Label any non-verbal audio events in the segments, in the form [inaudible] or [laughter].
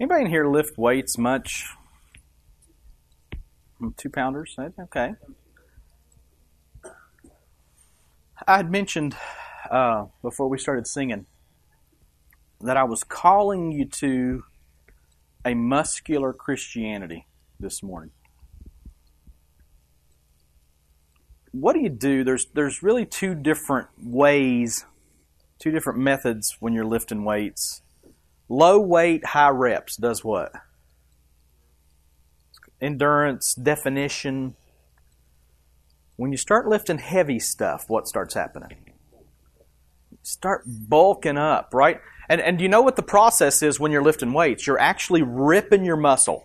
Anybody in here lift weights much? Two pounders? Okay. I had mentioned uh, before we started singing that I was calling you to a muscular Christianity this morning. What do you do? There's there's really two different ways, two different methods when you're lifting weights. Low weight, high reps does what? Endurance, definition. When you start lifting heavy stuff, what starts happening? Start bulking up, right? And, and you know what the process is when you're lifting weights? You're actually ripping your muscle.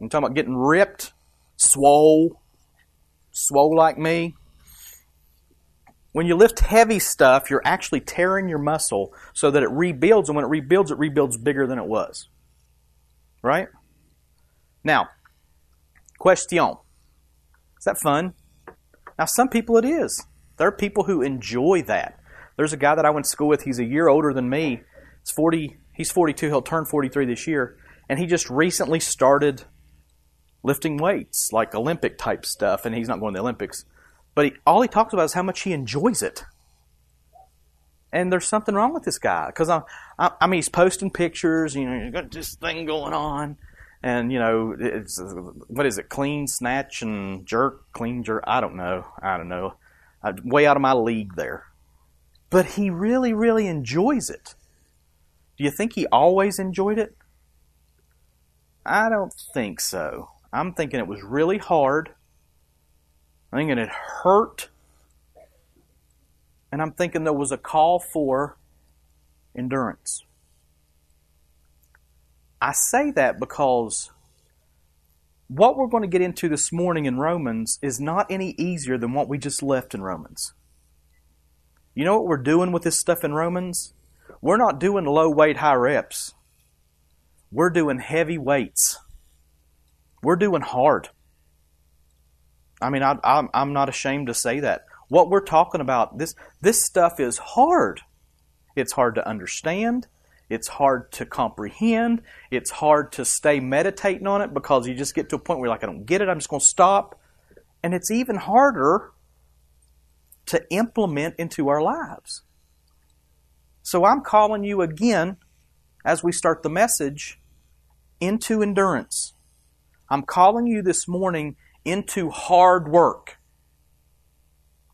I'm talking about getting ripped, swole, swole like me. When you lift heavy stuff, you're actually tearing your muscle so that it rebuilds, and when it rebuilds, it rebuilds bigger than it was. Right? Now, question. Is that fun? Now, some people it is. There are people who enjoy that. There's a guy that I went to school with. He's a year older than me. It's 40. He's 42. He'll turn 43 this year, and he just recently started lifting weights, like Olympic type stuff. And he's not going to the Olympics, but he, all he talks about is how much he enjoys it. And there's something wrong with this guy because I, I, I mean, he's posting pictures. You know, you got this thing going on, and you know, it's what is it? Clean snatch and jerk, clean jerk. I don't know. I don't know. I'm way out of my league there but he really, really enjoys it. Do you think he always enjoyed it? I don't think so. I'm thinking it was really hard. I'm thinking it hurt. And I'm thinking there was a call for endurance. I say that because what we're going to get into this morning in Romans is not any easier than what we just left in Romans. You know what we're doing with this stuff in Romans? We're not doing low weight, high reps. We're doing heavy weights. We're doing hard. I mean, I, am I'm not ashamed to say that. What we're talking about, this, this stuff is hard. It's hard to understand. It's hard to comprehend. It's hard to stay meditating on it because you just get to a point where you're like, I don't get it. I'm just going to stop. And it's even harder to implement into our lives. So I'm calling you again as we start the message into endurance. I'm calling you this morning into hard work.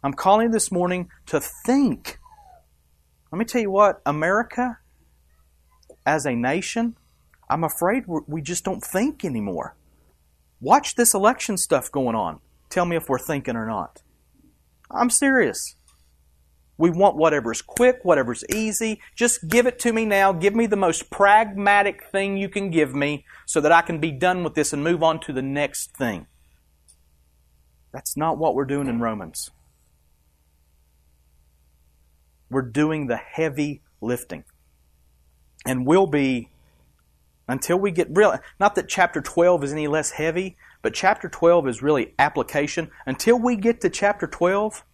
I'm calling this morning to think. Let me tell you what, America, as a nation, I'm afraid we just don't think anymore. Watch this election stuff going on. Tell me if we're thinking or not. I'm serious. We want whatever's quick, whatever's easy. Just give it to me now. Give me the most pragmatic thing you can give me so that I can be done with this and move on to the next thing. That's not what we're doing in Romans. We're doing the heavy lifting. And we'll be until we get real. Not that chapter 12 is any less heavy, but chapter 12 is really application. Until we get to chapter 12,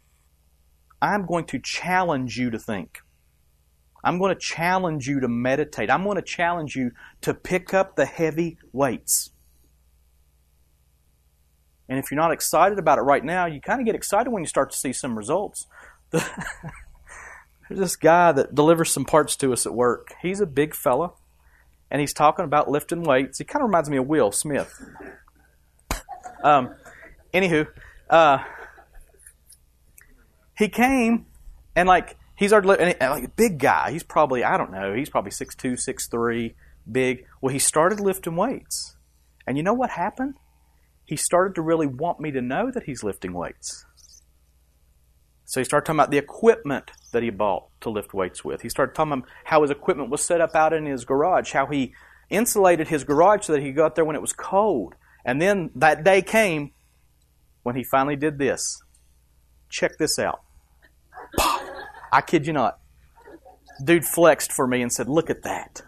I'm going to challenge you to think. I'm going to challenge you to meditate. I'm going to challenge you to pick up the heavy weights. And if you're not excited about it right now, you kind of get excited when you start to see some results. [laughs] There's this guy that delivers some parts to us at work. He's a big fella, and he's talking about lifting weights. He kind of reminds me of Will Smith. Um, anywho, uh, he came and like he's our and, like a big guy. He's probably I don't know. He's probably six two, six three, big. Well, he started lifting weights, and you know what happened? He started to really want me to know that he's lifting weights. So he started talking about the equipment that he bought to lift weights with. He started talking about how his equipment was set up out in his garage, how he insulated his garage so that he could go out there when it was cold. And then that day came when he finally did this. Check this out. I kid you not. Dude flexed for me and said, Look at that.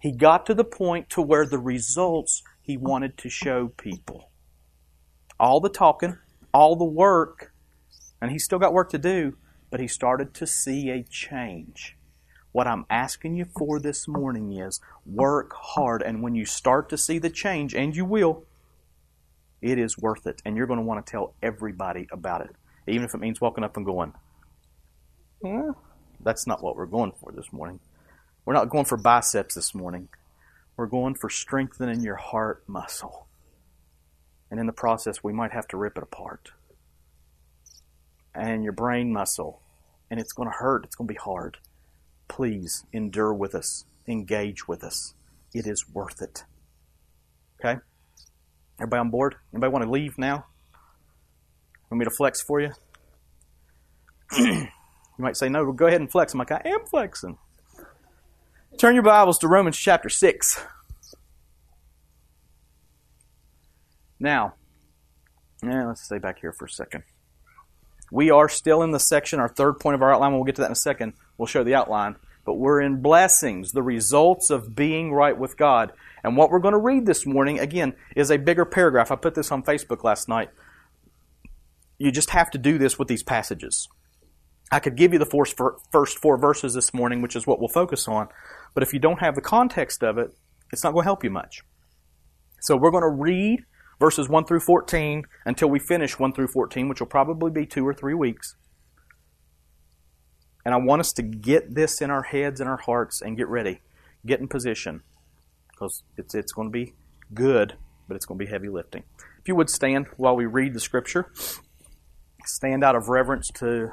He got to the point to where the results he wanted to show people. All the talking, all the work, and he's still got work to do, but he started to see a change. What I'm asking you for this morning is work hard, and when you start to see the change, and you will, it is worth it. And you're going to want to tell everybody about it, even if it means walking up and going, well, that's not what we're going for this morning. We're not going for biceps this morning. We're going for strengthening your heart muscle. And in the process, we might have to rip it apart. And your brain muscle. And it's going to hurt. It's going to be hard. Please endure with us. Engage with us. It is worth it. Okay? Everybody on board? Anybody want to leave now? Want me to flex for you? [clears throat] you might say, no, go ahead and flex. I'm like, I am flexing. Turn your Bibles to Romans chapter 6. Now, yeah, let's stay back here for a second. We are still in the section, our third point of our outline. We'll get to that in a second. We'll show the outline. But we're in blessings, the results of being right with God. And what we're going to read this morning, again, is a bigger paragraph. I put this on Facebook last night. You just have to do this with these passages. I could give you the first four verses this morning, which is what we'll focus on. But if you don't have the context of it, it's not going to help you much. So we're going to read verses 1 through 14 until we finish 1 through 14, which will probably be two or three weeks. And I want us to get this in our heads and our hearts and get ready. Get in position. Because it's, it's going to be good, but it's going to be heavy lifting. If you would stand while we read the scripture, stand out of reverence to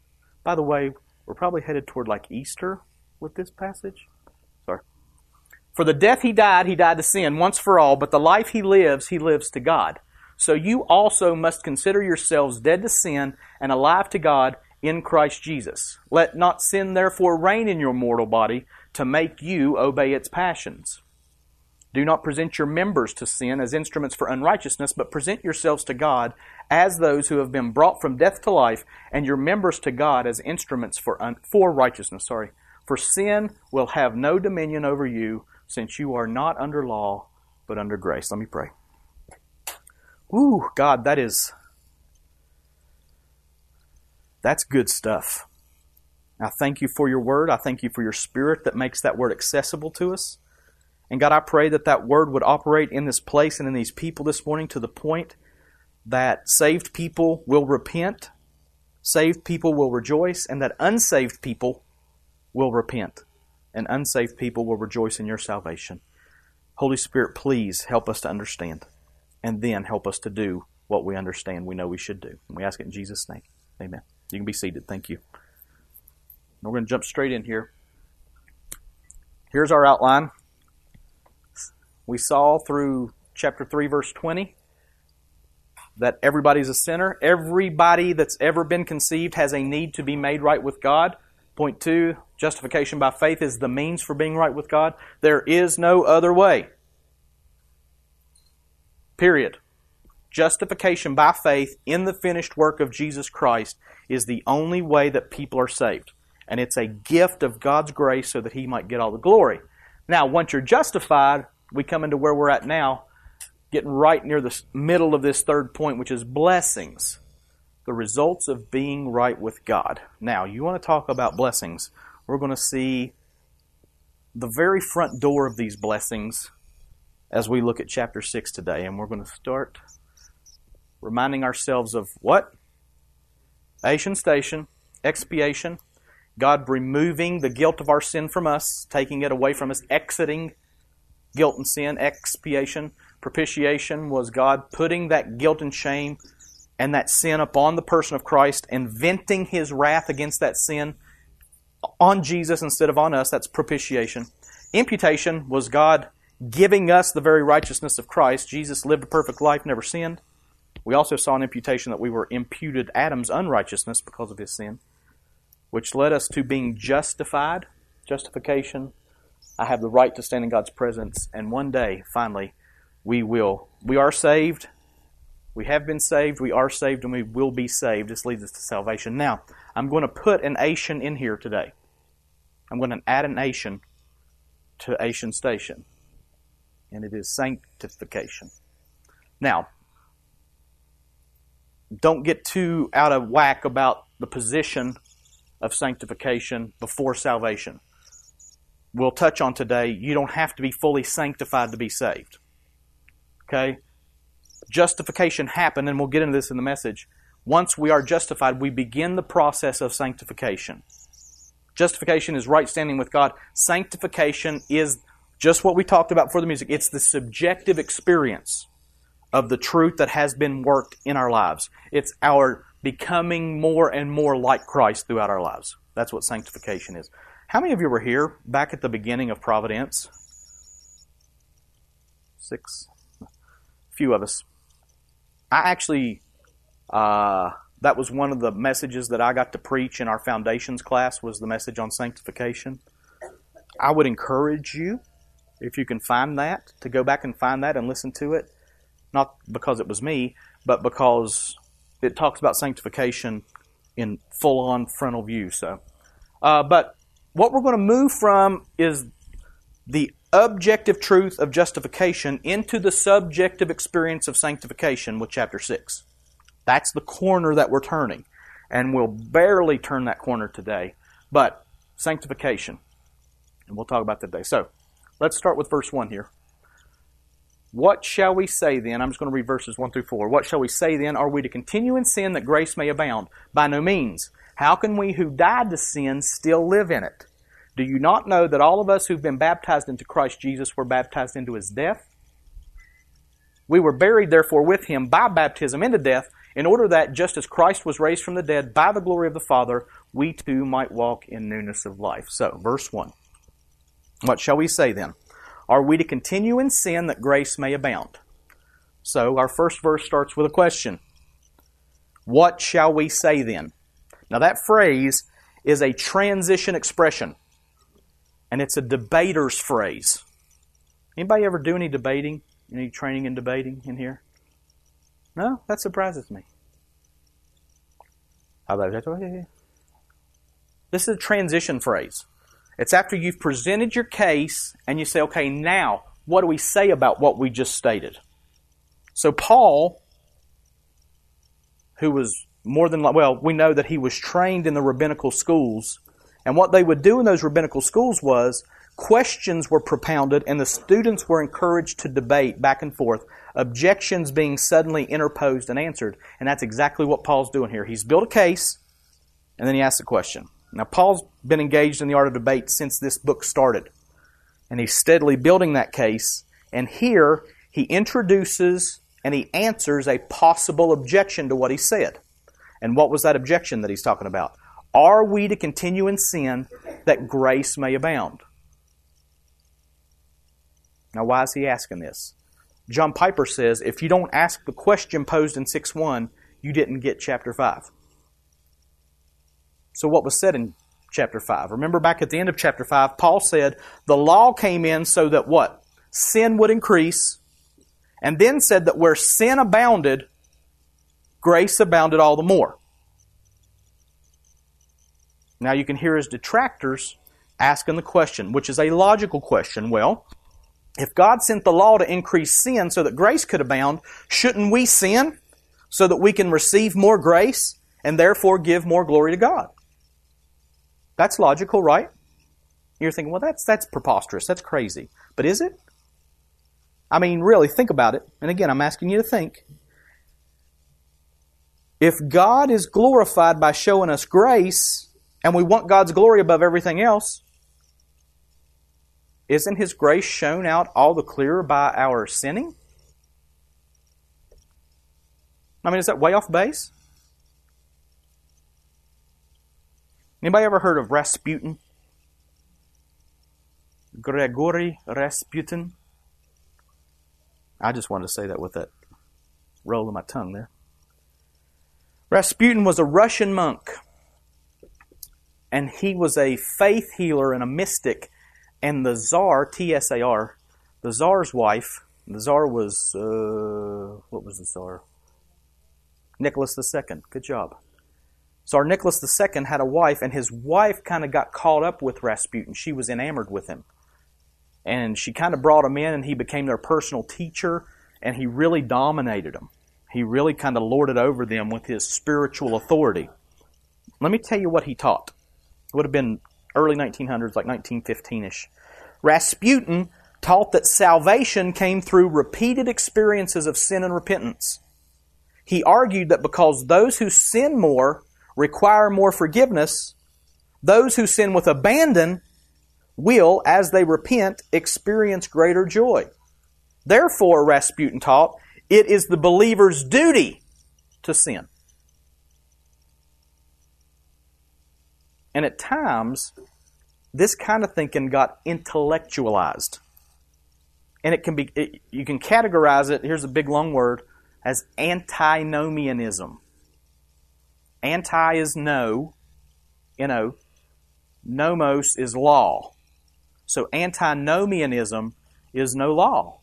By the way, we're probably headed toward like Easter with this passage. Sorry. For the death he died, he died to sin once for all, but the life he lives, he lives to God. So you also must consider yourselves dead to sin and alive to God in Christ Jesus. Let not sin therefore reign in your mortal body to make you obey its passions. Do not present your members to sin as instruments for unrighteousness, but present yourselves to God as those who have been brought from death to life, and your members to God as instruments for, un- for righteousness. Sorry. For sin will have no dominion over you, since you are not under law, but under grace. Let me pray. Ooh, God, that is that's good stuff. I thank you for your word. I thank you for your spirit that makes that word accessible to us. And God, I pray that that word would operate in this place and in these people this morning to the point that saved people will repent, saved people will rejoice, and that unsaved people will repent, and unsaved people will rejoice in your salvation. Holy Spirit, please help us to understand, and then help us to do what we understand we know we should do. And we ask it in Jesus' name. Amen. You can be seated. Thank you. We're going to jump straight in here. Here's our outline. We saw through chapter 3, verse 20, that everybody's a sinner. Everybody that's ever been conceived has a need to be made right with God. Point two, justification by faith is the means for being right with God. There is no other way. Period. Justification by faith in the finished work of Jesus Christ is the only way that people are saved. And it's a gift of God's grace so that He might get all the glory. Now, once you're justified, we come into where we're at now, getting right near the middle of this third point, which is blessings. The results of being right with God. Now, you want to talk about blessings. We're going to see the very front door of these blessings as we look at chapter 6 today. And we're going to start reminding ourselves of what? Asian station, expiation, God removing the guilt of our sin from us, taking it away from us, exiting guilt and sin, expiation. Propitiation was God putting that guilt and shame and that sin upon the person of Christ and venting his wrath against that sin on Jesus instead of on us. That's propitiation. Imputation was God giving us the very righteousness of Christ. Jesus lived a perfect life, never sinned. We also saw an imputation that we were imputed Adam's unrighteousness because of his sin, which led us to being justified, justification. I have the right to stand in God's presence, and one day, finally, we will. We are saved. We have been saved. We are saved, and we will be saved. This leads us to salvation. Now, I'm going to put an Asian in here today. I'm going to add an Asian to Asian Station, and it is sanctification. Now, don't get too out of whack about the position of sanctification before salvation. We'll touch on today, you don't have to be fully sanctified to be saved. Okay? Justification happened, and we'll get into this in the message. Once we are justified, we begin the process of sanctification. Justification is right standing with God. Sanctification is just what we talked about for the music. It's the subjective experience of the truth that has been worked in our lives. It's our becoming more and more like Christ throughout our lives. That's what sanctification is. How many of you were here back at the beginning of Providence? Six. A few of us. I actually, uh, that was one of the messages that I got to preach in our foundations class was the message on sanctification. I would encourage you, if you can find that, to go back and find that and listen to it not because it was me, but because it talks about sanctification in full on frontal view. So, uh, but what we're going to move from is the objective truth of justification into the subjective experience of sanctification with chapter 6. That's the corner that we're turning. And we'll barely turn that corner today. But sanctification. And we'll talk about that today. So, let's start with verse 1 here. What shall we say then? I'm just going to read verses 1 through 4. What shall we say then? Are we to continue in sin that grace may abound? By no means. How can we who died to sin still live in it? Do you not know that all of us who've been baptized into Christ Jesus were baptized into his death? We were buried therefore with him by baptism into death, in order that just as Christ was raised from the dead by the glory of the Father, we too might walk in newness of life. So, verse 1. What shall we say then? Are we to continue in sin that grace may abound? So, our first verse starts with a question What shall we say then? Now, that phrase is a transition expression, and it's a debater's phrase. Anybody ever do any debating? Any training in debating in here? No? That surprises me. How about that? This is a transition phrase. It's after you've presented your case and you say, okay, now, what do we say about what we just stated? So, Paul, who was more than, well, we know that he was trained in the rabbinical schools. And what they would do in those rabbinical schools was questions were propounded and the students were encouraged to debate back and forth, objections being suddenly interposed and answered. And that's exactly what Paul's doing here. He's built a case and then he asks a question. Now, Paul's been engaged in the art of debate since this book started, and he's steadily building that case. And here, he introduces and he answers a possible objection to what he said. And what was that objection that he's talking about? Are we to continue in sin that grace may abound? Now, why is he asking this? John Piper says if you don't ask the question posed in 6 1, you didn't get chapter 5. So, what was said in chapter 5? Remember back at the end of chapter 5, Paul said the law came in so that what? Sin would increase, and then said that where sin abounded, grace abounded all the more. Now you can hear his detractors asking the question, which is a logical question. Well, if God sent the law to increase sin so that grace could abound, shouldn't we sin so that we can receive more grace and therefore give more glory to God? That's logical, right? You're thinking, well, that's, that's preposterous. That's crazy. But is it? I mean, really, think about it. And again, I'm asking you to think. If God is glorified by showing us grace, and we want God's glory above everything else, isn't His grace shown out all the clearer by our sinning? I mean, is that way off base? Anybody ever heard of Rasputin? Gregory Rasputin? I just wanted to say that with that roll of my tongue there. Rasputin was a Russian monk, and he was a faith healer and a mystic. And the Tsar, T S A R, the Tsar's wife, the Tsar was, uh, what was the Tsar? Nicholas II. Good job. Tsar Nicholas II had a wife, and his wife kind of got caught up with Rasputin. She was enamored with him. And she kind of brought him in, and he became their personal teacher, and he really dominated them. He really kind of lorded over them with his spiritual authority. Let me tell you what he taught. It would have been early 1900s, like 1915 ish. Rasputin taught that salvation came through repeated experiences of sin and repentance. He argued that because those who sin more require more forgiveness, those who sin with abandon will, as they repent, experience greater joy. Therefore, Rasputin taught, it is the believer's duty to sin. And at times, this kind of thinking got intellectualized. And it can be, it, you can categorize it, here's a big long word, as antinomianism. Anti is no, you know, nomos is law. So antinomianism is no law.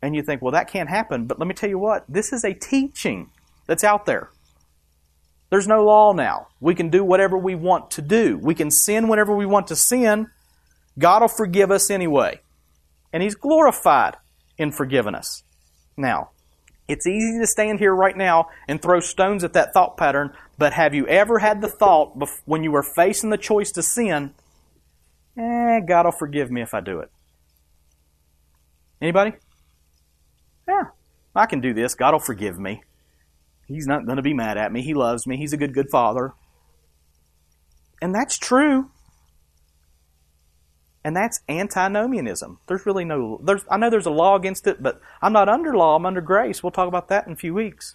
And you think, well, that can't happen. But let me tell you what, this is a teaching that's out there. There's no law now. We can do whatever we want to do. We can sin whenever we want to sin. God will forgive us anyway. And He's glorified in forgiving us. Now, it's easy to stand here right now and throw stones at that thought pattern, but have you ever had the thought when you were facing the choice to sin, eh, God will forgive me if I do it? Anybody? Yeah, I can do this. God will forgive me. He's not going to be mad at me. He loves me. He's a good, good father. And that's true. And that's antinomianism. There's really no there's I know there's a law against it, but I'm not under law, I'm under grace. We'll talk about that in a few weeks.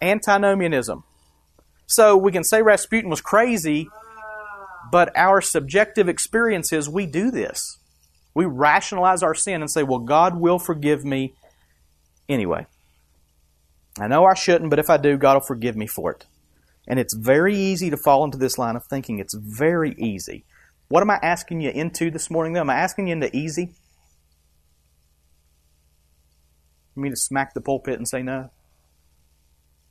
Antinomianism. So we can say Rasputin was crazy, but our subjective experience is we do this. We rationalize our sin and say, well, God will forgive me anyway. I know I shouldn't, but if I do, God will forgive me for it. And it's very easy to fall into this line of thinking. It's very easy. What am I asking you into this morning, though? Am I asking you into easy? You mean to smack the pulpit and say no?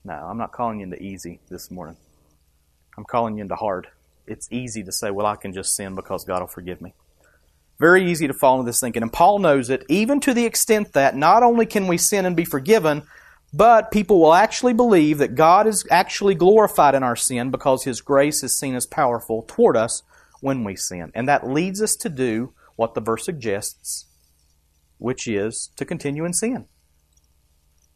No, I'm not calling you into easy this morning. I'm calling you into hard. It's easy to say, well, I can just sin because God will forgive me. Very easy to fall into this thinking. And Paul knows it, even to the extent that not only can we sin and be forgiven, but people will actually believe that God is actually glorified in our sin because His grace is seen as powerful toward us when we sin. And that leads us to do what the verse suggests, which is to continue in sin.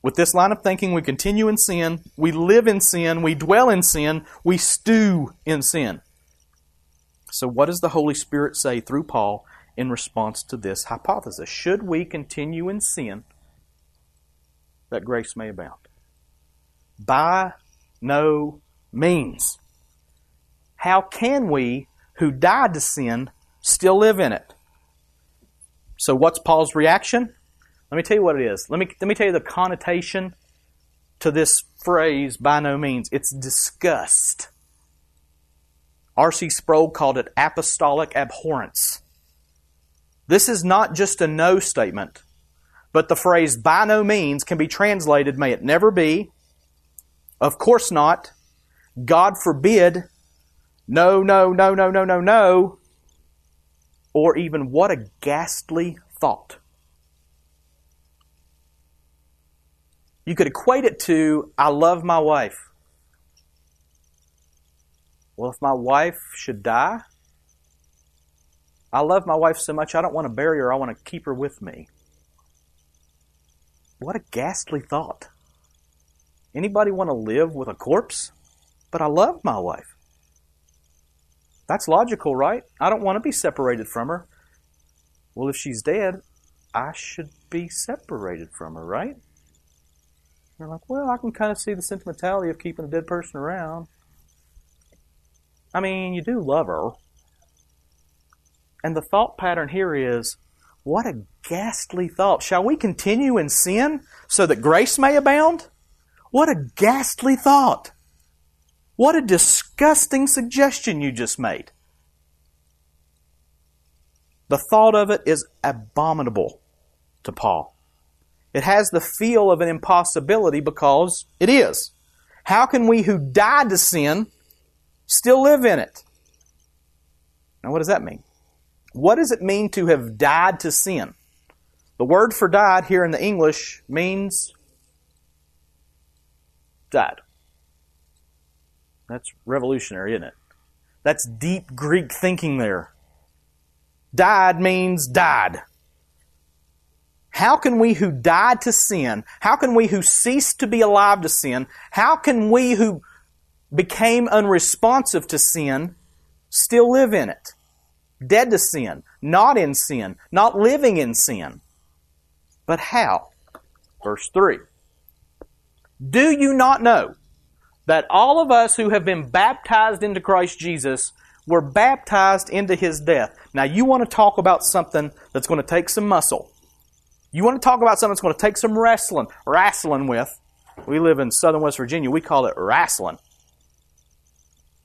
With this line of thinking, we continue in sin, we live in sin, we dwell in sin, we stew in sin. So, what does the Holy Spirit say through Paul in response to this hypothesis? Should we continue in sin that grace may abound? By no means. How can we who died to sin still live in it. So, what's Paul's reaction? Let me tell you what it is. Let me, let me tell you the connotation to this phrase, by no means. It's disgust. R.C. Sproul called it apostolic abhorrence. This is not just a no statement, but the phrase by no means can be translated, may it never be, of course not, God forbid, no, no, no, no, no, no, no, or even what a ghastly thought. You could equate it to, I love my wife. Well, if my wife should die, I love my wife so much I don't want to bury her, I want to keep her with me. What a ghastly thought. Anybody want to live with a corpse? but I love my wife. That's logical, right? I don't want to be separated from her. Well, if she's dead, I should be separated from her, right? You're like, well, I can kind of see the sentimentality of keeping a dead person around. I mean, you do love her. And the thought pattern here is, what a ghastly thought. Shall we continue in sin so that grace may abound? What a ghastly thought. What a disgusting suggestion you just made. The thought of it is abominable to Paul. It has the feel of an impossibility because it is. How can we who died to sin still live in it? Now, what does that mean? What does it mean to have died to sin? The word for died here in the English means died. That's revolutionary, isn't it? That's deep Greek thinking there. Died means died. How can we who died to sin, how can we who ceased to be alive to sin, how can we who became unresponsive to sin still live in it? Dead to sin, not in sin, not living in sin. But how? Verse 3. Do you not know that all of us who have been baptized into Christ Jesus were baptized into his death. Now, you want to talk about something that's going to take some muscle. You want to talk about something that's going to take some wrestling, wrestling with. We live in southern West Virginia. We call it wrestling.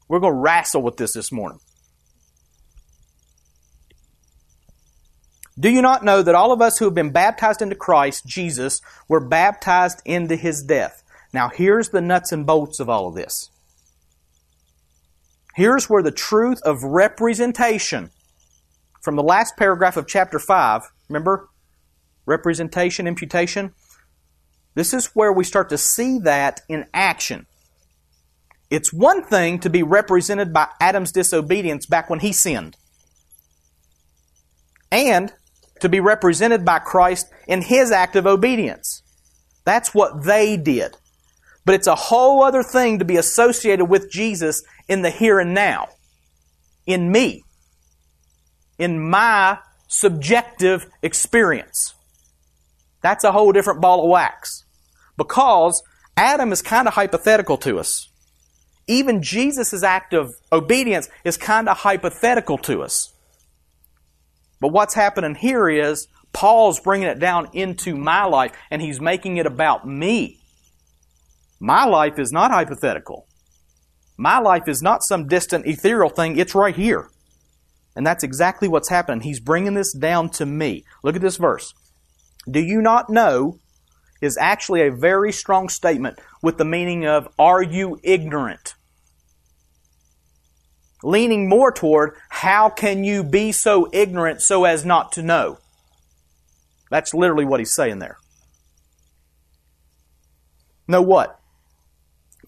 We're going to wrestle with this this morning. Do you not know that all of us who have been baptized into Christ Jesus were baptized into his death? Now, here's the nuts and bolts of all of this. Here's where the truth of representation from the last paragraph of chapter 5, remember? Representation, imputation. This is where we start to see that in action. It's one thing to be represented by Adam's disobedience back when he sinned, and to be represented by Christ in his act of obedience. That's what they did. But it's a whole other thing to be associated with Jesus in the here and now. In me. In my subjective experience. That's a whole different ball of wax. Because Adam is kind of hypothetical to us. Even Jesus' act of obedience is kind of hypothetical to us. But what's happening here is Paul's bringing it down into my life and he's making it about me. My life is not hypothetical. My life is not some distant ethereal thing. It's right here. And that's exactly what's happening. He's bringing this down to me. Look at this verse. Do you not know is actually a very strong statement with the meaning of are you ignorant? Leaning more toward how can you be so ignorant so as not to know? That's literally what he's saying there. Know what?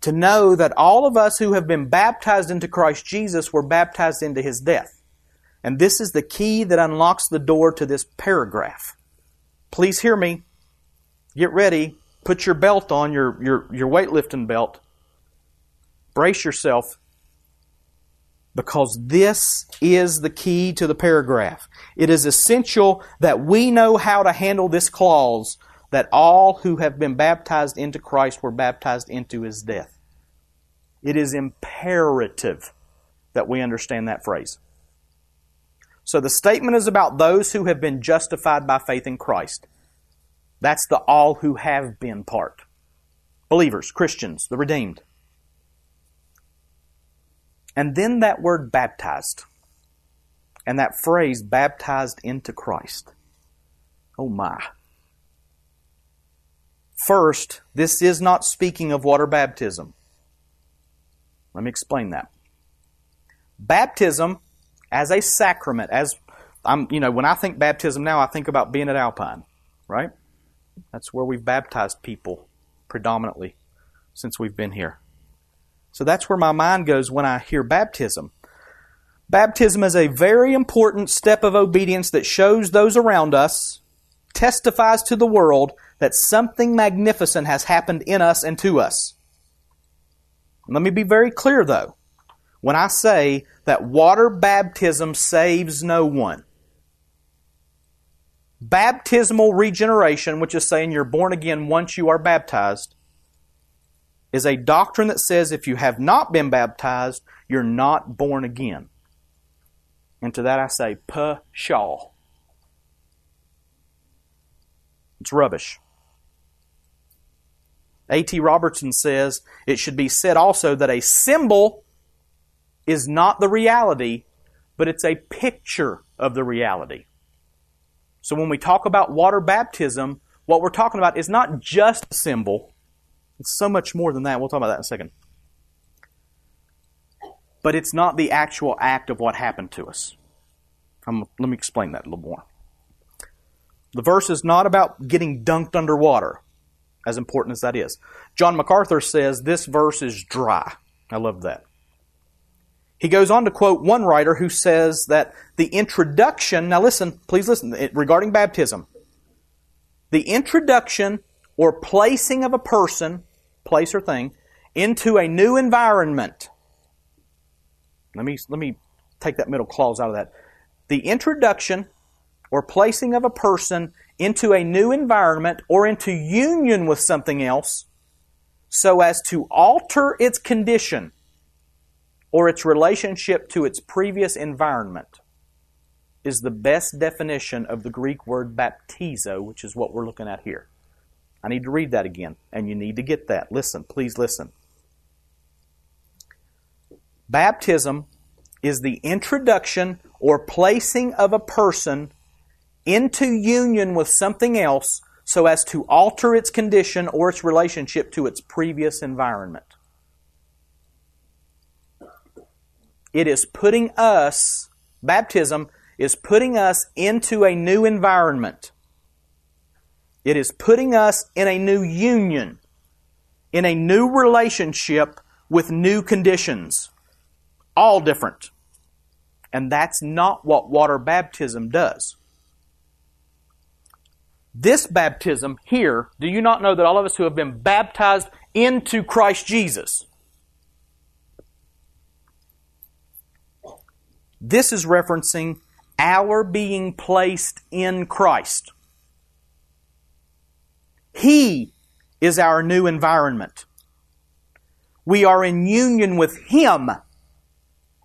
to know that all of us who have been baptized into Christ Jesus were baptized into his death. And this is the key that unlocks the door to this paragraph. Please hear me. Get ready. Put your belt on, your, your, your weightlifting belt. Brace yourself. Because this is the key to the paragraph. It is essential that we know how to handle this clause that all who have been baptized into Christ were baptized into his death. It is imperative that we understand that phrase. So the statement is about those who have been justified by faith in Christ. That's the all who have been part. Believers, Christians, the redeemed. And then that word baptized. And that phrase, baptized into Christ. Oh my. First, this is not speaking of water baptism. Let me explain that. Baptism as a sacrament, as I'm, you know, when I think baptism now, I think about being at Alpine, right? That's where we've baptized people predominantly since we've been here. So that's where my mind goes when I hear baptism. Baptism is a very important step of obedience that shows those around us, testifies to the world that something magnificent has happened in us and to us. Let me be very clear though. When I say that water baptism saves no one, baptismal regeneration, which is saying you're born again once you are baptized, is a doctrine that says if you have not been baptized, you're not born again. And to that I say, pshaw. It's rubbish. A.T. Robertson says it should be said also that a symbol is not the reality, but it's a picture of the reality. So when we talk about water baptism, what we're talking about is not just a symbol. It's so much more than that. We'll talk about that in a second. But it's not the actual act of what happened to us. let me explain that a little more. The verse is not about getting dunked underwater, as important as that is. John MacArthur says this verse is dry. I love that. He goes on to quote one writer who says that the introduction, now listen, please listen, regarding baptism, the introduction or placing of a person, place or thing, into a new environment. Let me, let me take that middle clause out of that. The introduction or placing of a person into a new environment or into union with something else so as to alter its condition or its relationship to its previous environment is the best definition of the Greek word baptizo, which is what we're looking at here. I need to read that again, and you need to get that. Listen, please listen. Baptism is the introduction or placing of a person into union with something else so as to alter its condition or its relationship to its previous environment. It is putting us, baptism is putting us into a new environment. It is putting us in a new union, in a new relationship with new conditions. All different. And that's not what water baptism does. This baptism here, do you not know that all of us who have been baptized into Christ Jesus, this is referencing our being placed in Christ. He is our new environment. We are in union with Him,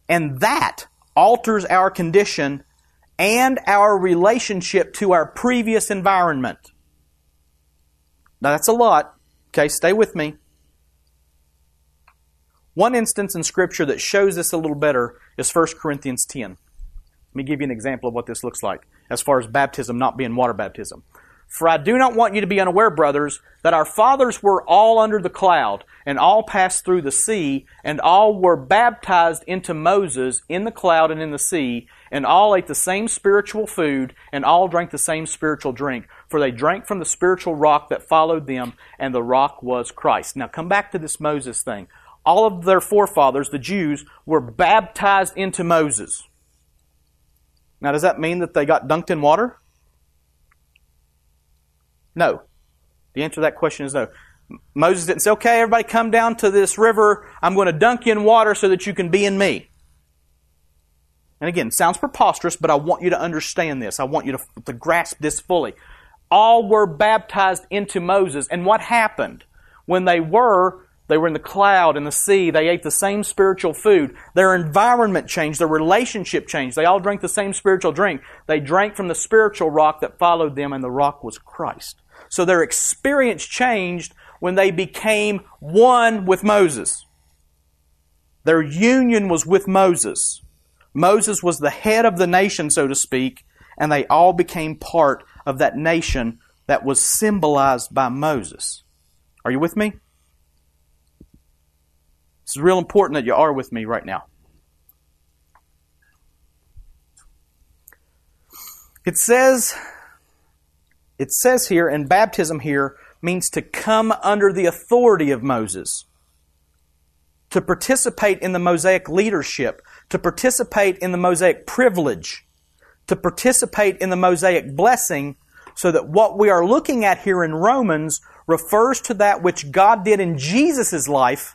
and that alters our condition and our relationship to our previous environment. Now that's a lot. Okay, stay with me. One instance in Scripture that shows this a little better is 1 Corinthians 10. Let me give you an example of what this looks like as far as baptism not being water baptism. For I do not want you to be unaware, brothers, that our fathers were all under the cloud, and all passed through the sea, and all were baptized into Moses in the cloud and in the sea, and all ate the same spiritual food, and all drank the same spiritual drink. For they drank from the spiritual rock that followed them, and the rock was Christ. Now come back to this Moses thing. All of their forefathers, the Jews, were baptized into Moses. Now, does that mean that they got dunked in water? No. The answer to that question is no. Moses didn't say, okay, everybody come down to this river. I'm going to dunk you in water so that you can be in me. And again, sounds preposterous, but I want you to understand this. I want you to, to grasp this fully. All were baptized into Moses. And what happened? When they were, they were in the cloud, in the sea, they ate the same spiritual food. Their environment changed, their relationship changed. They all drank the same spiritual drink. They drank from the spiritual rock that followed them, and the rock was Christ. So their experience changed when they became one with Moses. Their union was with Moses. Moses was the head of the nation, so to speak, and they all became part of that nation that was symbolized by Moses. Are you with me? It's real important that you are with me right now. It says it says here, and baptism here means to come under the authority of Moses, to participate in the Mosaic leadership, to participate in the Mosaic privilege, to participate in the Mosaic blessing, so that what we are looking at here in Romans refers to that which God did in Jesus' life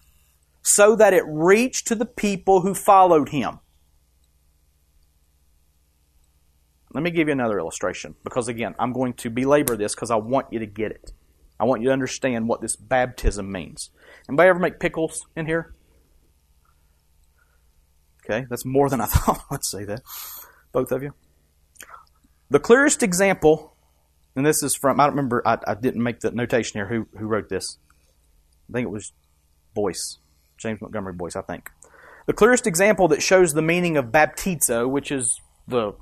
so that it reached to the people who followed him. Let me give you another illustration because, again, I'm going to belabor this because I want you to get it. I want you to understand what this baptism means. Anybody ever make pickles in here? Okay, that's more than I [laughs] thought. Let's say that. Both of you. The clearest example, and this is from, I don't remember, I, I didn't make the notation here who, who wrote this. I think it was Boice, James Montgomery Boice, I think. The clearest example that shows the meaning of baptizo, which is the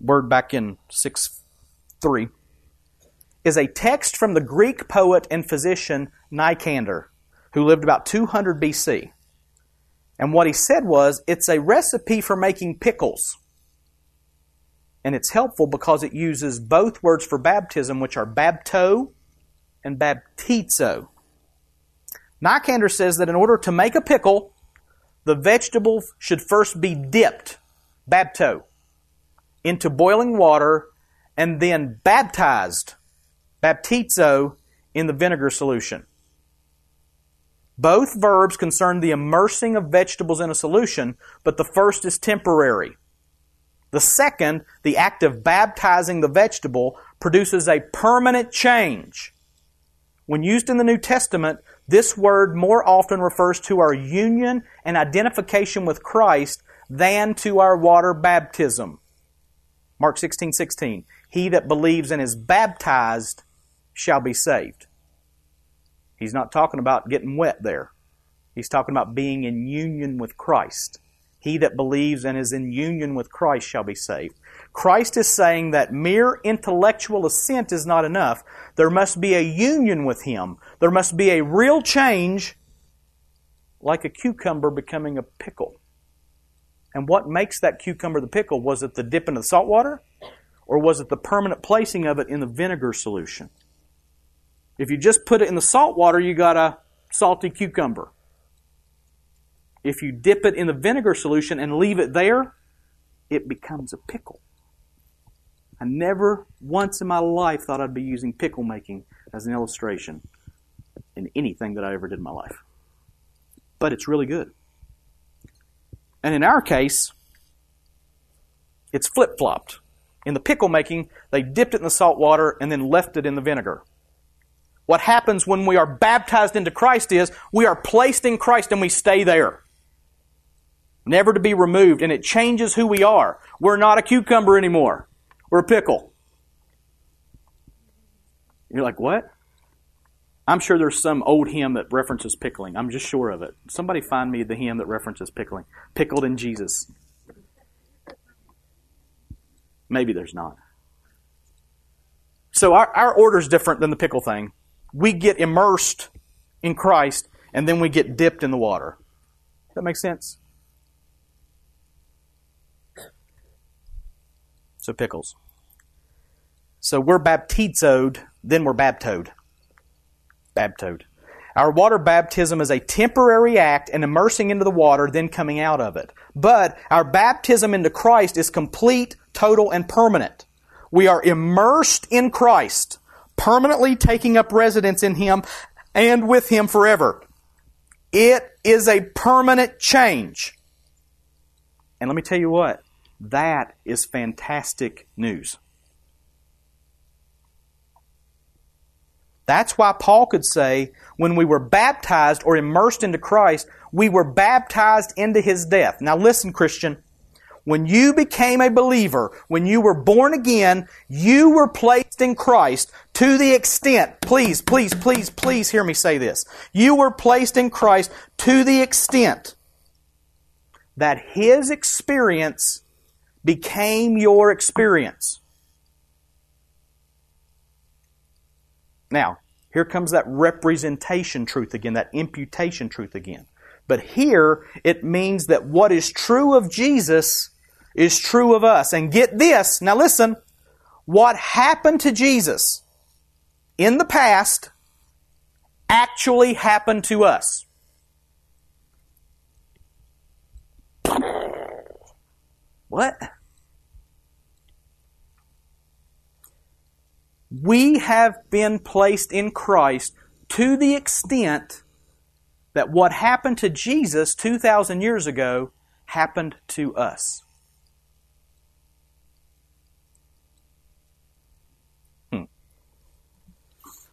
word back in 6 3, is a text from the Greek poet and physician Nicander, who lived about 200 BC. And what he said was, it's a recipe for making pickles. And it's helpful because it uses both words for baptism, which are bapto and baptizo. Nicander says that in order to make a pickle, the vegetable should first be dipped, bapto, into boiling water and then baptized, baptizo, in the vinegar solution. Both verbs concern the immersing of vegetables in a solution, but the first is temporary. The second, the act of baptizing the vegetable, produces a permanent change. When used in the New Testament, this word more often refers to our union and identification with Christ than to our water baptism. Mark 16, 16. He that believes and is baptized shall be saved. He's not talking about getting wet there. He's talking about being in union with Christ. He that believes and is in union with Christ shall be saved. Christ is saying that mere intellectual assent is not enough. There must be a union with Him. There must be a real change, like a cucumber becoming a pickle. And what makes that cucumber the pickle? Was it the dip into the salt water? Or was it the permanent placing of it in the vinegar solution? If you just put it in the salt water, you got a salty cucumber. If you dip it in the vinegar solution and leave it there, it becomes a pickle. I never once in my life thought I'd be using pickle making as an illustration in anything that I ever did in my life. But it's really good. And in our case, it's flip flopped. In the pickle making, they dipped it in the salt water and then left it in the vinegar. What happens when we are baptized into Christ is we are placed in Christ and we stay there. Never to be removed, and it changes who we are. We're not a cucumber anymore. We're a pickle. You're like, what? I'm sure there's some old hymn that references pickling. I'm just sure of it. Somebody find me the hymn that references pickling. Pickled in Jesus. Maybe there's not. So our, our order is different than the pickle thing we get immersed in Christ and then we get dipped in the water. That make sense? So pickles. So we're baptizoed, then we're baptoed. Baptoed. Our water baptism is a temporary act and immersing into the water, then coming out of it. But our baptism into Christ is complete, total, and permanent. We are immersed in Christ permanently taking up residence in Him and with Him forever. It is a permanent change. And let me tell you what, that is fantastic news. That's why Paul could say, when we were baptized or immersed into Christ, we were baptized into his death. Now listen, Christian. When you became a believer, when you were born again, you were placed in Christ to the extent, please, please, please, please hear me say this. You were placed in Christ to the extent that His experience became your experience. Now, here comes that representation truth again, that imputation truth again. But here, it means that what is true of Jesus is true of us. And get this, now listen, what happened to Jesus in the past actually happened to us. What? We have been placed in Christ to the extent that what happened to Jesus 2,000 years ago happened to us. Hmm.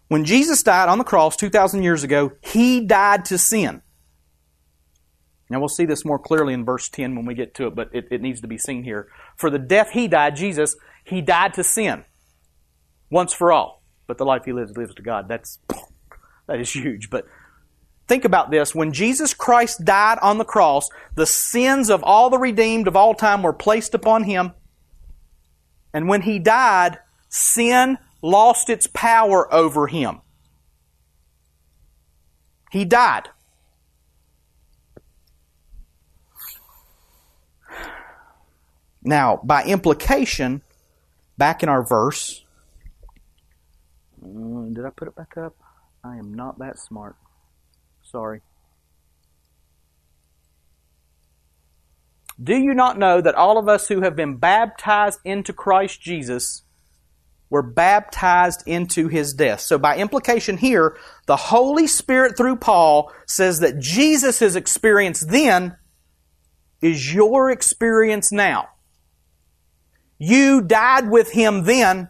When Jesus died on the cross 2,000 years ago, He died to sin. Now we'll see this more clearly in verse 10 when we get to it, but it, it needs to be seen here. For the death He died, Jesus, He died to sin. Once for all. But the life He lives, lives to God. That's, that is huge. But Think about this. When Jesus Christ died on the cross, the sins of all the redeemed of all time were placed upon him. And when he died, sin lost its power over him. He died. Now, by implication, back in our verse, uh, did I put it back up? I am not that smart. Sorry. Do you not know that all of us who have been baptized into Christ Jesus were baptized into his death? So, by implication here, the Holy Spirit through Paul says that Jesus' experience then is your experience now. You died with him then,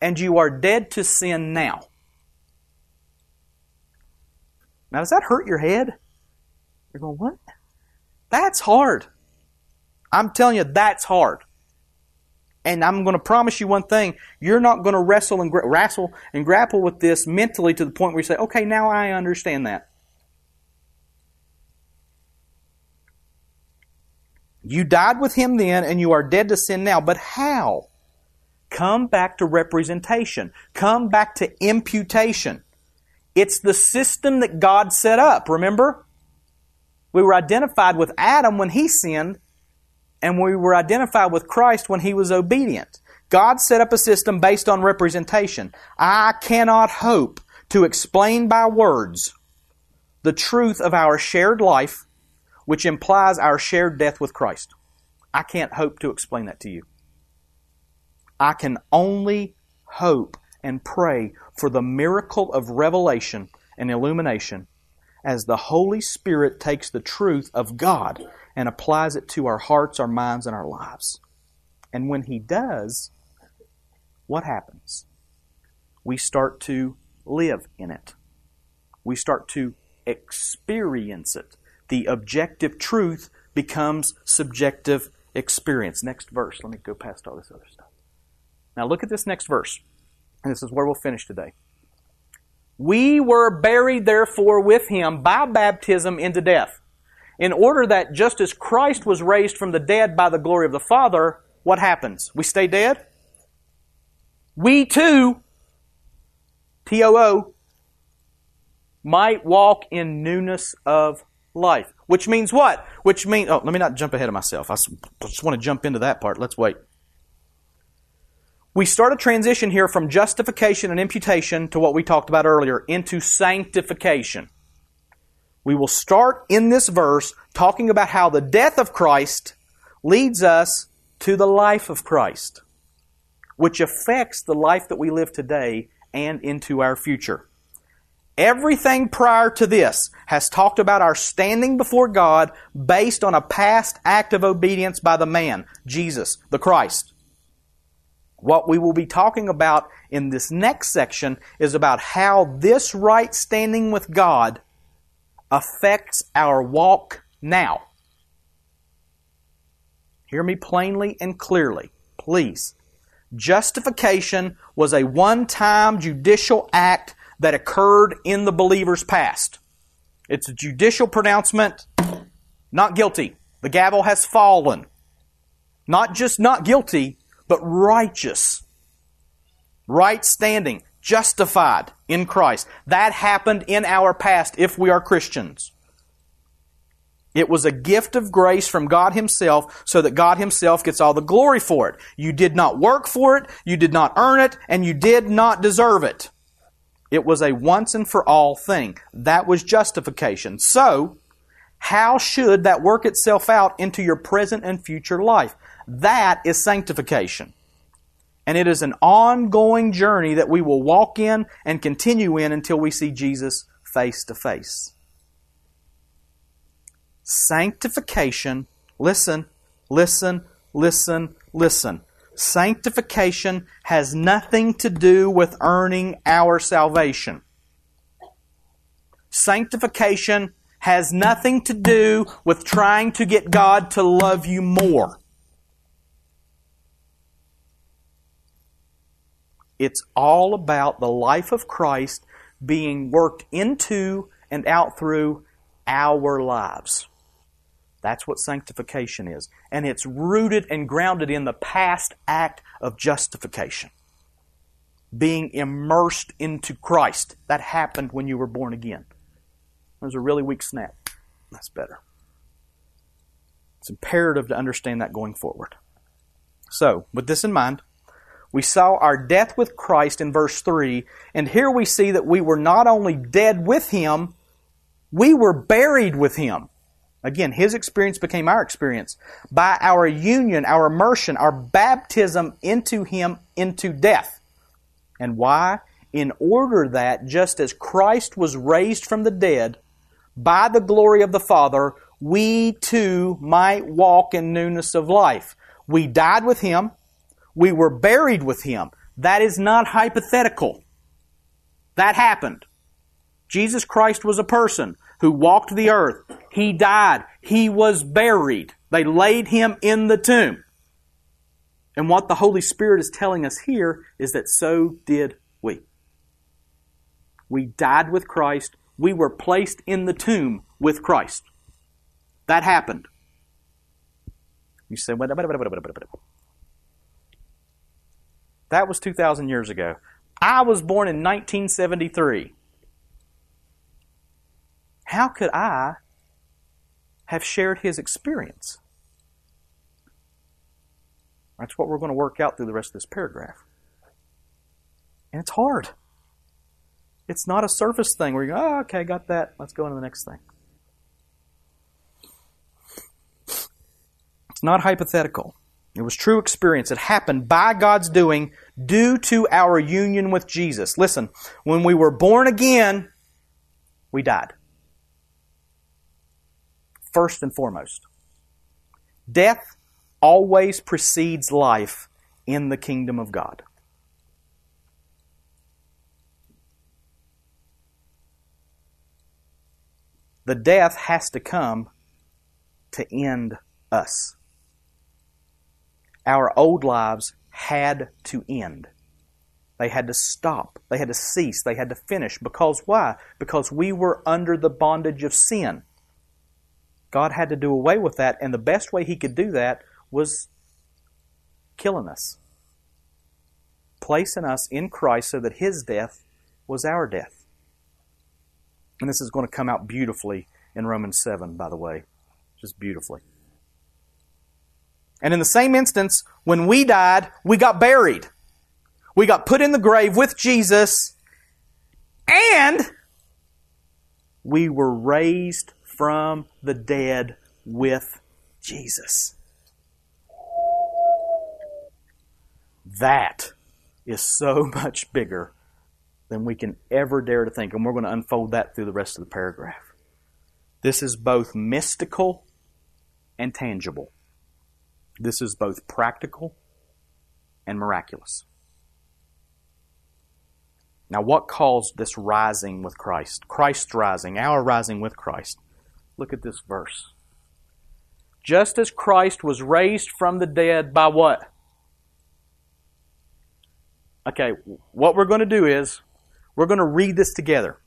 and you are dead to sin now. Now, does that hurt your head? You're going, what? That's hard. I'm telling you, that's hard. And I'm going to promise you one thing: you're not going to wrestle and gra- wrestle and grapple with this mentally to the point where you say, "Okay, now I understand that." You died with him then, and you are dead to sin now. But how? Come back to representation. Come back to imputation. It's the system that God set up, remember? We were identified with Adam when he sinned, and we were identified with Christ when he was obedient. God set up a system based on representation. I cannot hope to explain by words the truth of our shared life, which implies our shared death with Christ. I can't hope to explain that to you. I can only hope and pray for the miracle of revelation and illumination as the Holy Spirit takes the truth of God and applies it to our hearts, our minds, and our lives. And when He does, what happens? We start to live in it. We start to experience it. The objective truth becomes subjective experience. Next verse. Let me go past all this other stuff. Now look at this next verse. And this is where we'll finish today. We were buried, therefore, with him by baptism into death, in order that just as Christ was raised from the dead by the glory of the Father, what happens? We stay dead? We too, T O O, might walk in newness of life. Which means what? Which means, oh, let me not jump ahead of myself. I just want to jump into that part. Let's wait we start a transition here from justification and imputation to what we talked about earlier, into sanctification. We will start in this verse talking about how the death of Christ leads us to the life of Christ, which affects the life that we live today and into our future. Everything prior to this has talked about our standing before God based on a past act of obedience by the man, Jesus, the Christ. What we will be talking about in this next section is about how this right standing with God affects our walk now. Hear me plainly and clearly, please. Justification was a one time judicial act that occurred in the believer's past. It's a judicial pronouncement, not guilty. The gavel has fallen. Not just not guilty, but righteous. Right standing, justified in Christ. That happened in our past if we are Christians. It was a gift of grace from God Himself so that God Himself gets all the glory for it. You did not work for it, you did not earn it, and you did not deserve it. It was a once and for all thing. That was justification. So, how should that work itself out into your present and future life? That is sanctification. And it is an ongoing journey that we will walk in and continue in until we see Jesus face to face. Sanctification, listen, listen, listen, listen. Sanctification has nothing to do with earning our salvation. Sanctification has nothing to do with trying to get God to love you more. It's all about the life of Christ being worked into and out through our lives. That's what sanctification is. And it's rooted and grounded in the past act of justification. Being immersed into Christ. That happened when you were born again. It was a really weak snap. That's better. It's imperative to understand that going forward. So, with this in mind, we saw our death with Christ in verse 3, and here we see that we were not only dead with Him, we were buried with Him. Again, His experience became our experience. By our union, our immersion, our baptism into Him into death. And why? In order that, just as Christ was raised from the dead by the glory of the Father, we too might walk in newness of life. We died with Him. We were buried with Him. That is not hypothetical. That happened. Jesus Christ was a person who walked the earth. He died. He was buried. They laid him in the tomb. And what the Holy Spirit is telling us here is that so did we. We died with Christ. We were placed in the tomb with Christ. That happened. You say, wait, wait, wait, wait, wait, wait. That was 2,000 years ago. I was born in 1973. How could I have shared his experience? That's what we're going to work out through the rest of this paragraph. And it's hard. It's not a surface thing where you go, oh, okay, got that. Let's go on to the next thing. It's not hypothetical. It was true experience. It happened by God's doing due to our union with Jesus. Listen, when we were born again, we died first and foremost. Death always precedes life in the kingdom of God. The death has to come to end us. Our old lives had to end. They had to stop. They had to cease. They had to finish. Because why? Because we were under the bondage of sin. God had to do away with that, and the best way He could do that was killing us, placing us in Christ so that His death was our death. And this is going to come out beautifully in Romans 7, by the way. Just beautifully. And in the same instance, when we died, we got buried. We got put in the grave with Jesus, and we were raised from the dead with Jesus. That is so [laughs] much bigger than we can ever dare to think. And we're going to unfold that through the rest of the paragraph. This is both mystical and tangible. This is both practical and miraculous. Now, what caused this rising with Christ? Christ's rising, our rising with Christ. Look at this verse. Just as Christ was raised from the dead by what? Okay, what we're going to do is we're going to read this together.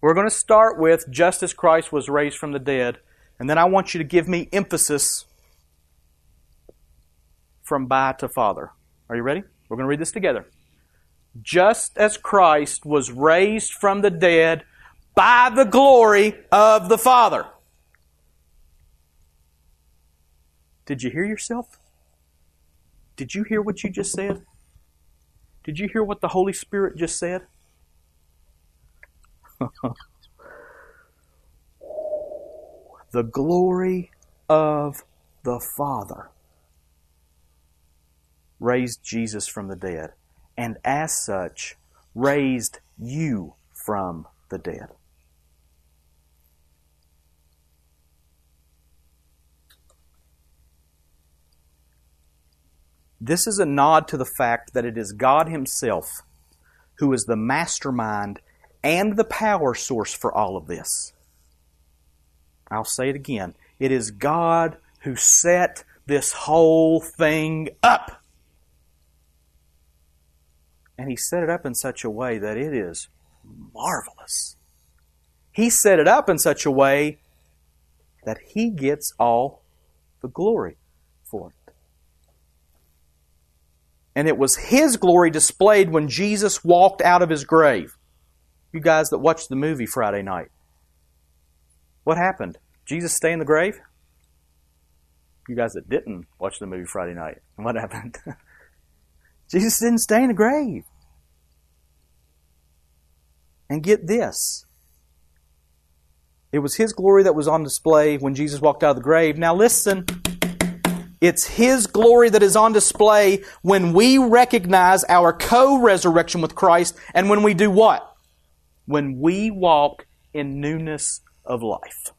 We're going to start with just as Christ was raised from the dead, and then I want you to give me emphasis from by to father. Are you ready? We're going to read this together. Just as Christ was raised from the dead by the glory of the Father. Did you hear yourself? Did you hear what you just said? Did you hear what the Holy Spirit just said? [laughs] the glory of the Father raised Jesus from the dead, and as such, raised you from the dead. This is a nod to the fact that it is God Himself who is the mastermind and the power source for all of this. I'll say it again. It is God who set this whole thing up. And He set it up in such a way that it is marvelous. He set it up in such a way that He gets all the glory for it. And it was His glory displayed when Jesus walked out of His grave. You guys that watched the movie Friday night. What happened? Jesus stay in the grave? You guys that didn't watch the movie Friday night, what happened? [laughs] Jesus didn't stay in the grave. And get this. It was His glory that was on display when Jesus walked out of the grave. Now listen. It's His glory that is on display when we recognize our co-resurrection with Christ and when we do what? When we walk in newness of life.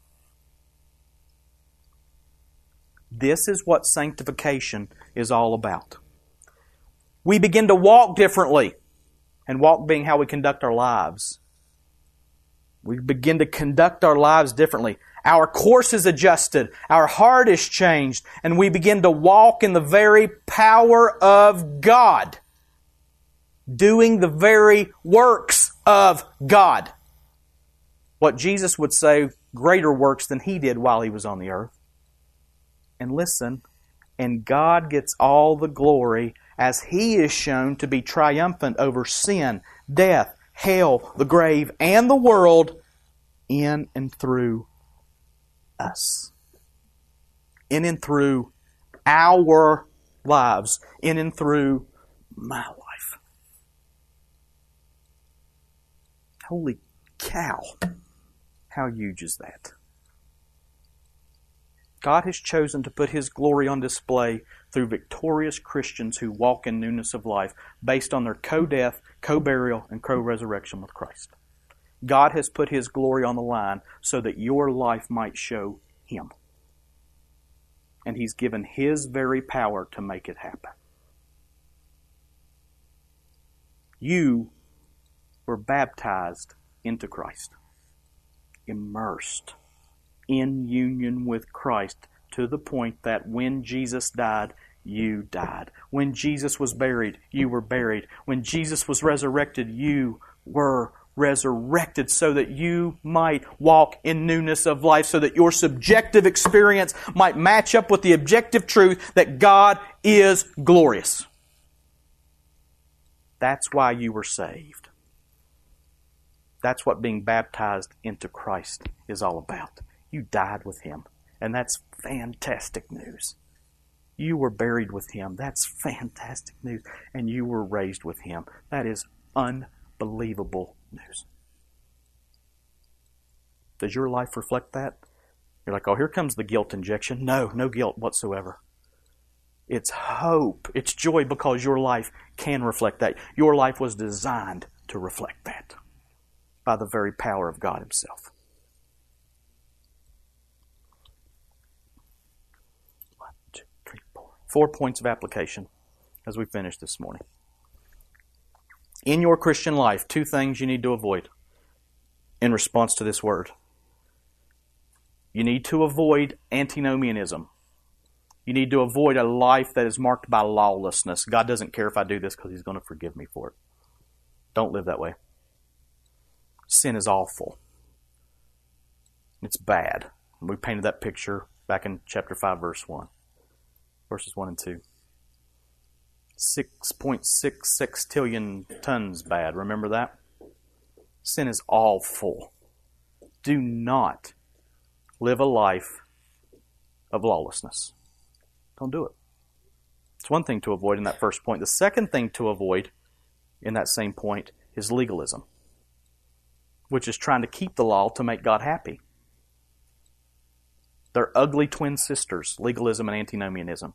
This is what sanctification is all about. We begin to walk differently, and walk being how we conduct our lives. We begin to conduct our lives differently. Our course is adjusted, our heart is changed, and we begin to walk in the very power of God, doing the very works of God. What Jesus would say, greater works than he did while he was on the earth. And listen, and God gets all the glory as he is shown to be triumphant over sin, death, hell, the grave, and the world in and through us. In and through our lives. In and through my life. Holy cow. How huge is that? God has chosen to put His glory on display through victorious Christians who walk in newness of life based on their co death, co burial, and co resurrection with Christ. God has put His glory on the line so that your life might show Him. And He's given His very power to make it happen. You were baptized into Christ, immersed in union with Christ to the point that when Jesus died, you died. When Jesus was buried, you were buried. When Jesus was resurrected, you were resurrected so that you might walk in newness of life, so that your subjective experience might match up with the objective truth that God is glorious. That's why you were saved. That's what being baptized into Christ is all about. You died with Him, and that's fantastic news. You were buried with Him. That's fantastic news. And you were raised with Him. That is unbelievable news. Does your life reflect that? You're like, oh, here comes the guilt injection. No, no guilt whatsoever. It's hope. It's joy because your life can reflect that. Your life was designed to reflect that by the very power of God Himself. One, two, three, four. Points of application as we finish this morning in your Christian life, two things you need to avoid in response to this word. You need to avoid antinomianism. You need to avoid a life that is marked by lawlessness. God doesn't care if I do this because He's going to forgive me for it. Don't live that way. Sin is awful. It's bad. We painted that picture back in chapter 5, verse 1, verses 1 and 2. 6.6 sextillion tons bad. Remember that? Sin is awful. Do not live a life of lawlessness. Don't do it. It's one thing to avoid in that first point. The second thing to avoid in that same point is legalism, which is trying to keep the law to make God happy. They're ugly twin sisters, legalism and antinomianism.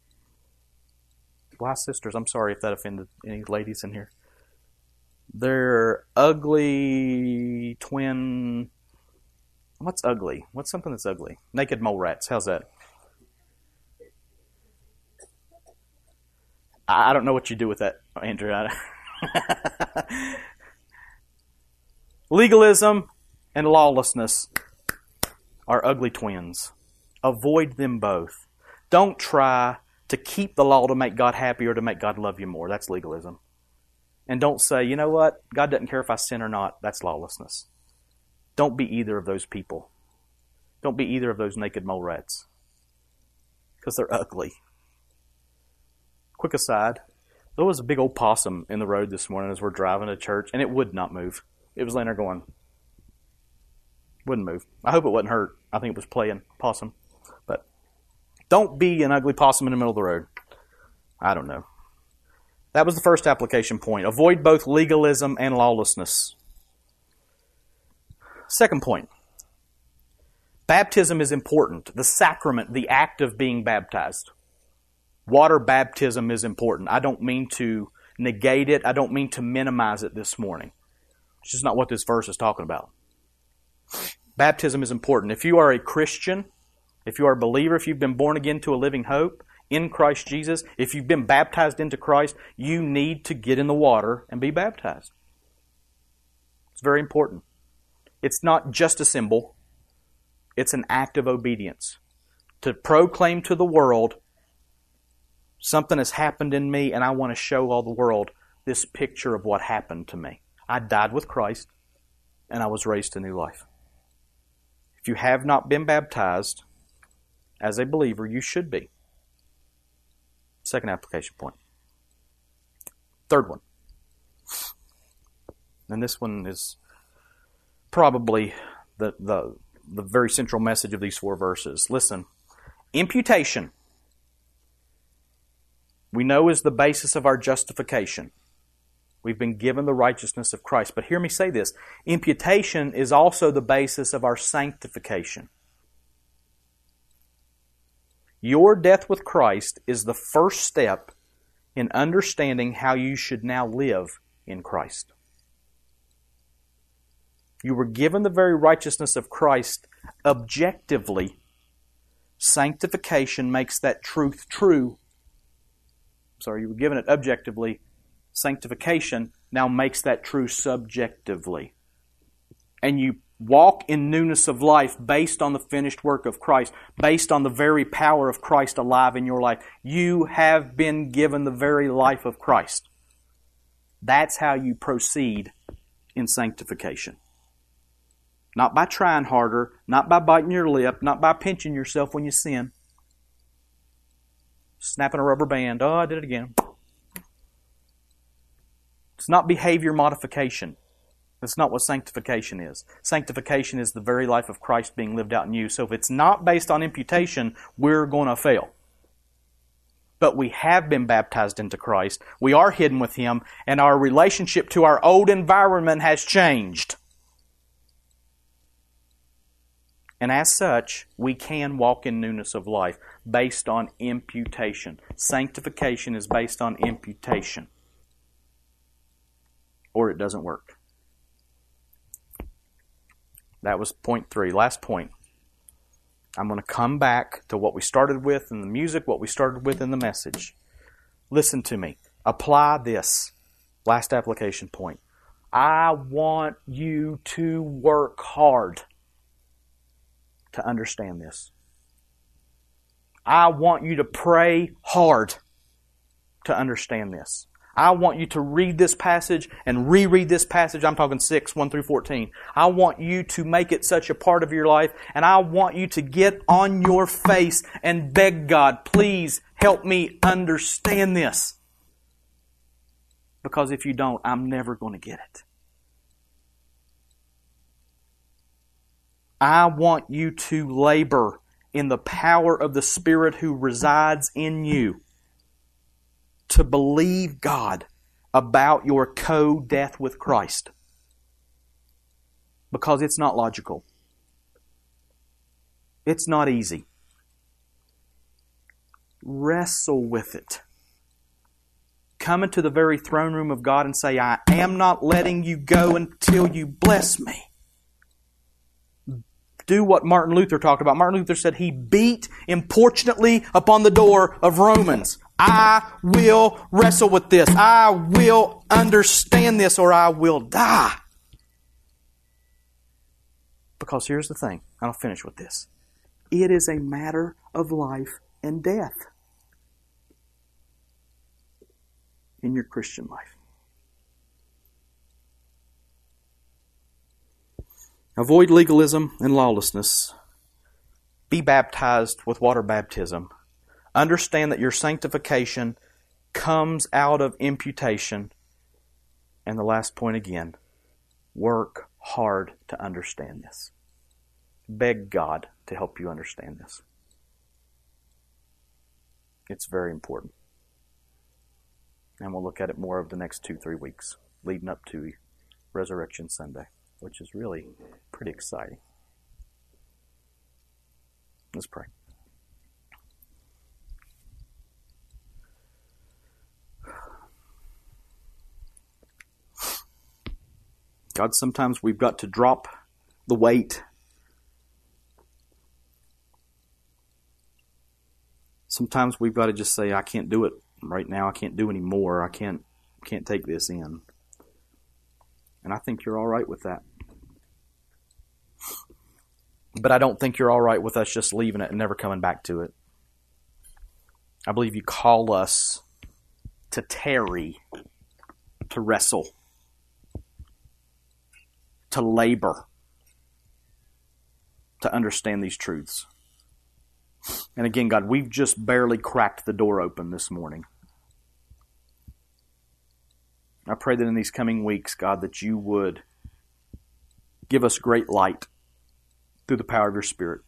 Why sisters? I'm sorry if that offended any ladies in here. They're ugly twin. What's ugly? What's something that's ugly? Naked mole rats. How's that? I don't know what you do with that, Andrew. [laughs] Legalism and lawlessness are ugly twins. Avoid them both. Don't try to keep the law to make God happy or to make God love you more. That's legalism. And don't say, you know what? God doesn't care if I sin or not. That's lawlessness. Don't be either of those people. Don't be either of those naked mole rats. Because they're ugly. Quick aside there was a big old possum in the road this morning as we're driving to church, and it would not move. It was laying there going, wouldn't move. I hope it wasn't hurt. I think it was playing possum. Don't be an ugly possum in the middle of the road. I don't know. That was the first application point. Avoid both legalism and lawlessness. Second point baptism is important. The sacrament, the act of being baptized. Water baptism is important. I don't mean to negate it, I don't mean to minimize it this morning. It's just not what this verse is talking about. Baptism is important. If you are a Christian, if you are a believer, if you've been born again to a living hope in Christ Jesus, if you've been baptized into Christ, you need to get in the water and be baptized. It's very important. It's not just a symbol, it's an act of obedience. To proclaim to the world Something has happened in me, and I want to show all the world this picture of what happened to me. I died with Christ, and I was raised to new life. If you have not been baptized as a believer, you should be. Second application point. Third one. And this one is probably the, the, the very central message of these four verses. Listen, imputation we know is the basis of our justification. We've been given the righteousness of Christ. But hear me say this imputation is also the basis of our sanctification. Your death with Christ is the first step in understanding how you should now live in Christ. You were given the very righteousness of Christ objectively. Sanctification makes that truth true sorry, you were given it objectively. Sanctification now makes that true subjectively. And you walk in newness of life based on the finished work of Christ, based on the very power of Christ alive in your life. You have been given the very life of Christ. That's how you proceed in sanctification. Not by trying harder, not by biting your lip, not by pinching yourself when you sin snapping a rubber band. Oh, I did it again. It's not behavior modification. That's not what sanctification is. Sanctification is the very life of Christ being lived out in you. So if it's not based on imputation, we're going to fail. But we have been baptized into Christ. We are hidden with Him, and our relationship to our old environment has changed. And as such, we can walk in newness of life based on imputation. Sanctification is based on imputation. Or it doesn't work. That was point three. Last point. I'm going to come back to what we started with in the music, what we started with in the message. Listen to me. Apply this. Last application point. I want you to work hard to understand this. I want you to pray hard to understand this. I want you to read this passage and reread this passage. I'm talking 6, 1 through 14. I want you to make it such a part of your life, and I want you to get on your face and beg God, please help me understand this. Because if you don't, I'm never going to get it. I want you to labor in the power of the Spirit who resides in you to believe God about your co death with Christ. Because it's not logical, it's not easy. Wrestle with it. Come into the very throne room of God and say, I am not letting you go until you bless me do what Martin Luther talked about. Martin Luther said he beat importunately upon the door of Romans. I will wrestle with this. I will understand this or I will die. Because here's the thing, and I'll finish with this it is a matter of life and death in your Christian life. Avoid legalism and lawlessness. Be baptized with water baptism. Understand that your sanctification comes out of imputation. And the last point again work hard to understand this. Beg God to help you understand this. It's very important. And we'll look at it more over the next two, three weeks leading up to Resurrection Sunday, which is really pretty exciting. Let's pray. God, sometimes we've got to drop the weight. Sometimes we've got to just say, I can't do it right now. I can't do any more. I can't can't take this in. And I think you're all right with that. But I don't think you're all right with us just leaving it and never coming back to it. I believe you call us to tarry, to wrestle to labor to understand these truths. And again, God, we've just barely cracked the door open this morning. I pray that in these coming weeks, God, that you would give us great light through the power of your Spirit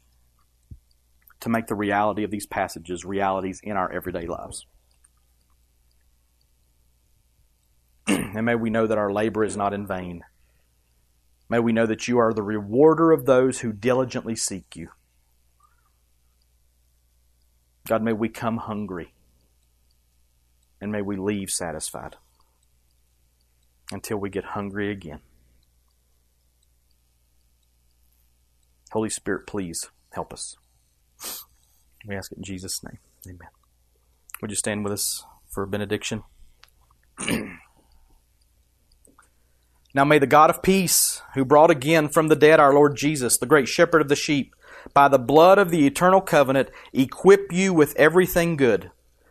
to make the reality of these passages realities in our everyday lives. [clears throat] and may we know that our labor is not in vain May we know that you are the rewarder of those who diligently seek you. God, may we come hungry and may we leave satisfied until we get hungry again. Holy Spirit, please help us. We ask it in Jesus' name. Amen. Would you stand with us for a benediction? [clears throat] Now may the God of peace, who brought again from the dead our Lord Jesus, the great shepherd of the sheep, by the blood of the eternal covenant, equip you with everything good,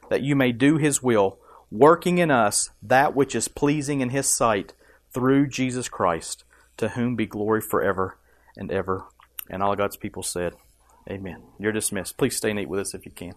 that you may do his will, working in us that which is pleasing in his sight, through Jesus Christ, to whom be glory forever and ever. And all God's people said, Amen. You're dismissed. Please stay neat with us if you can.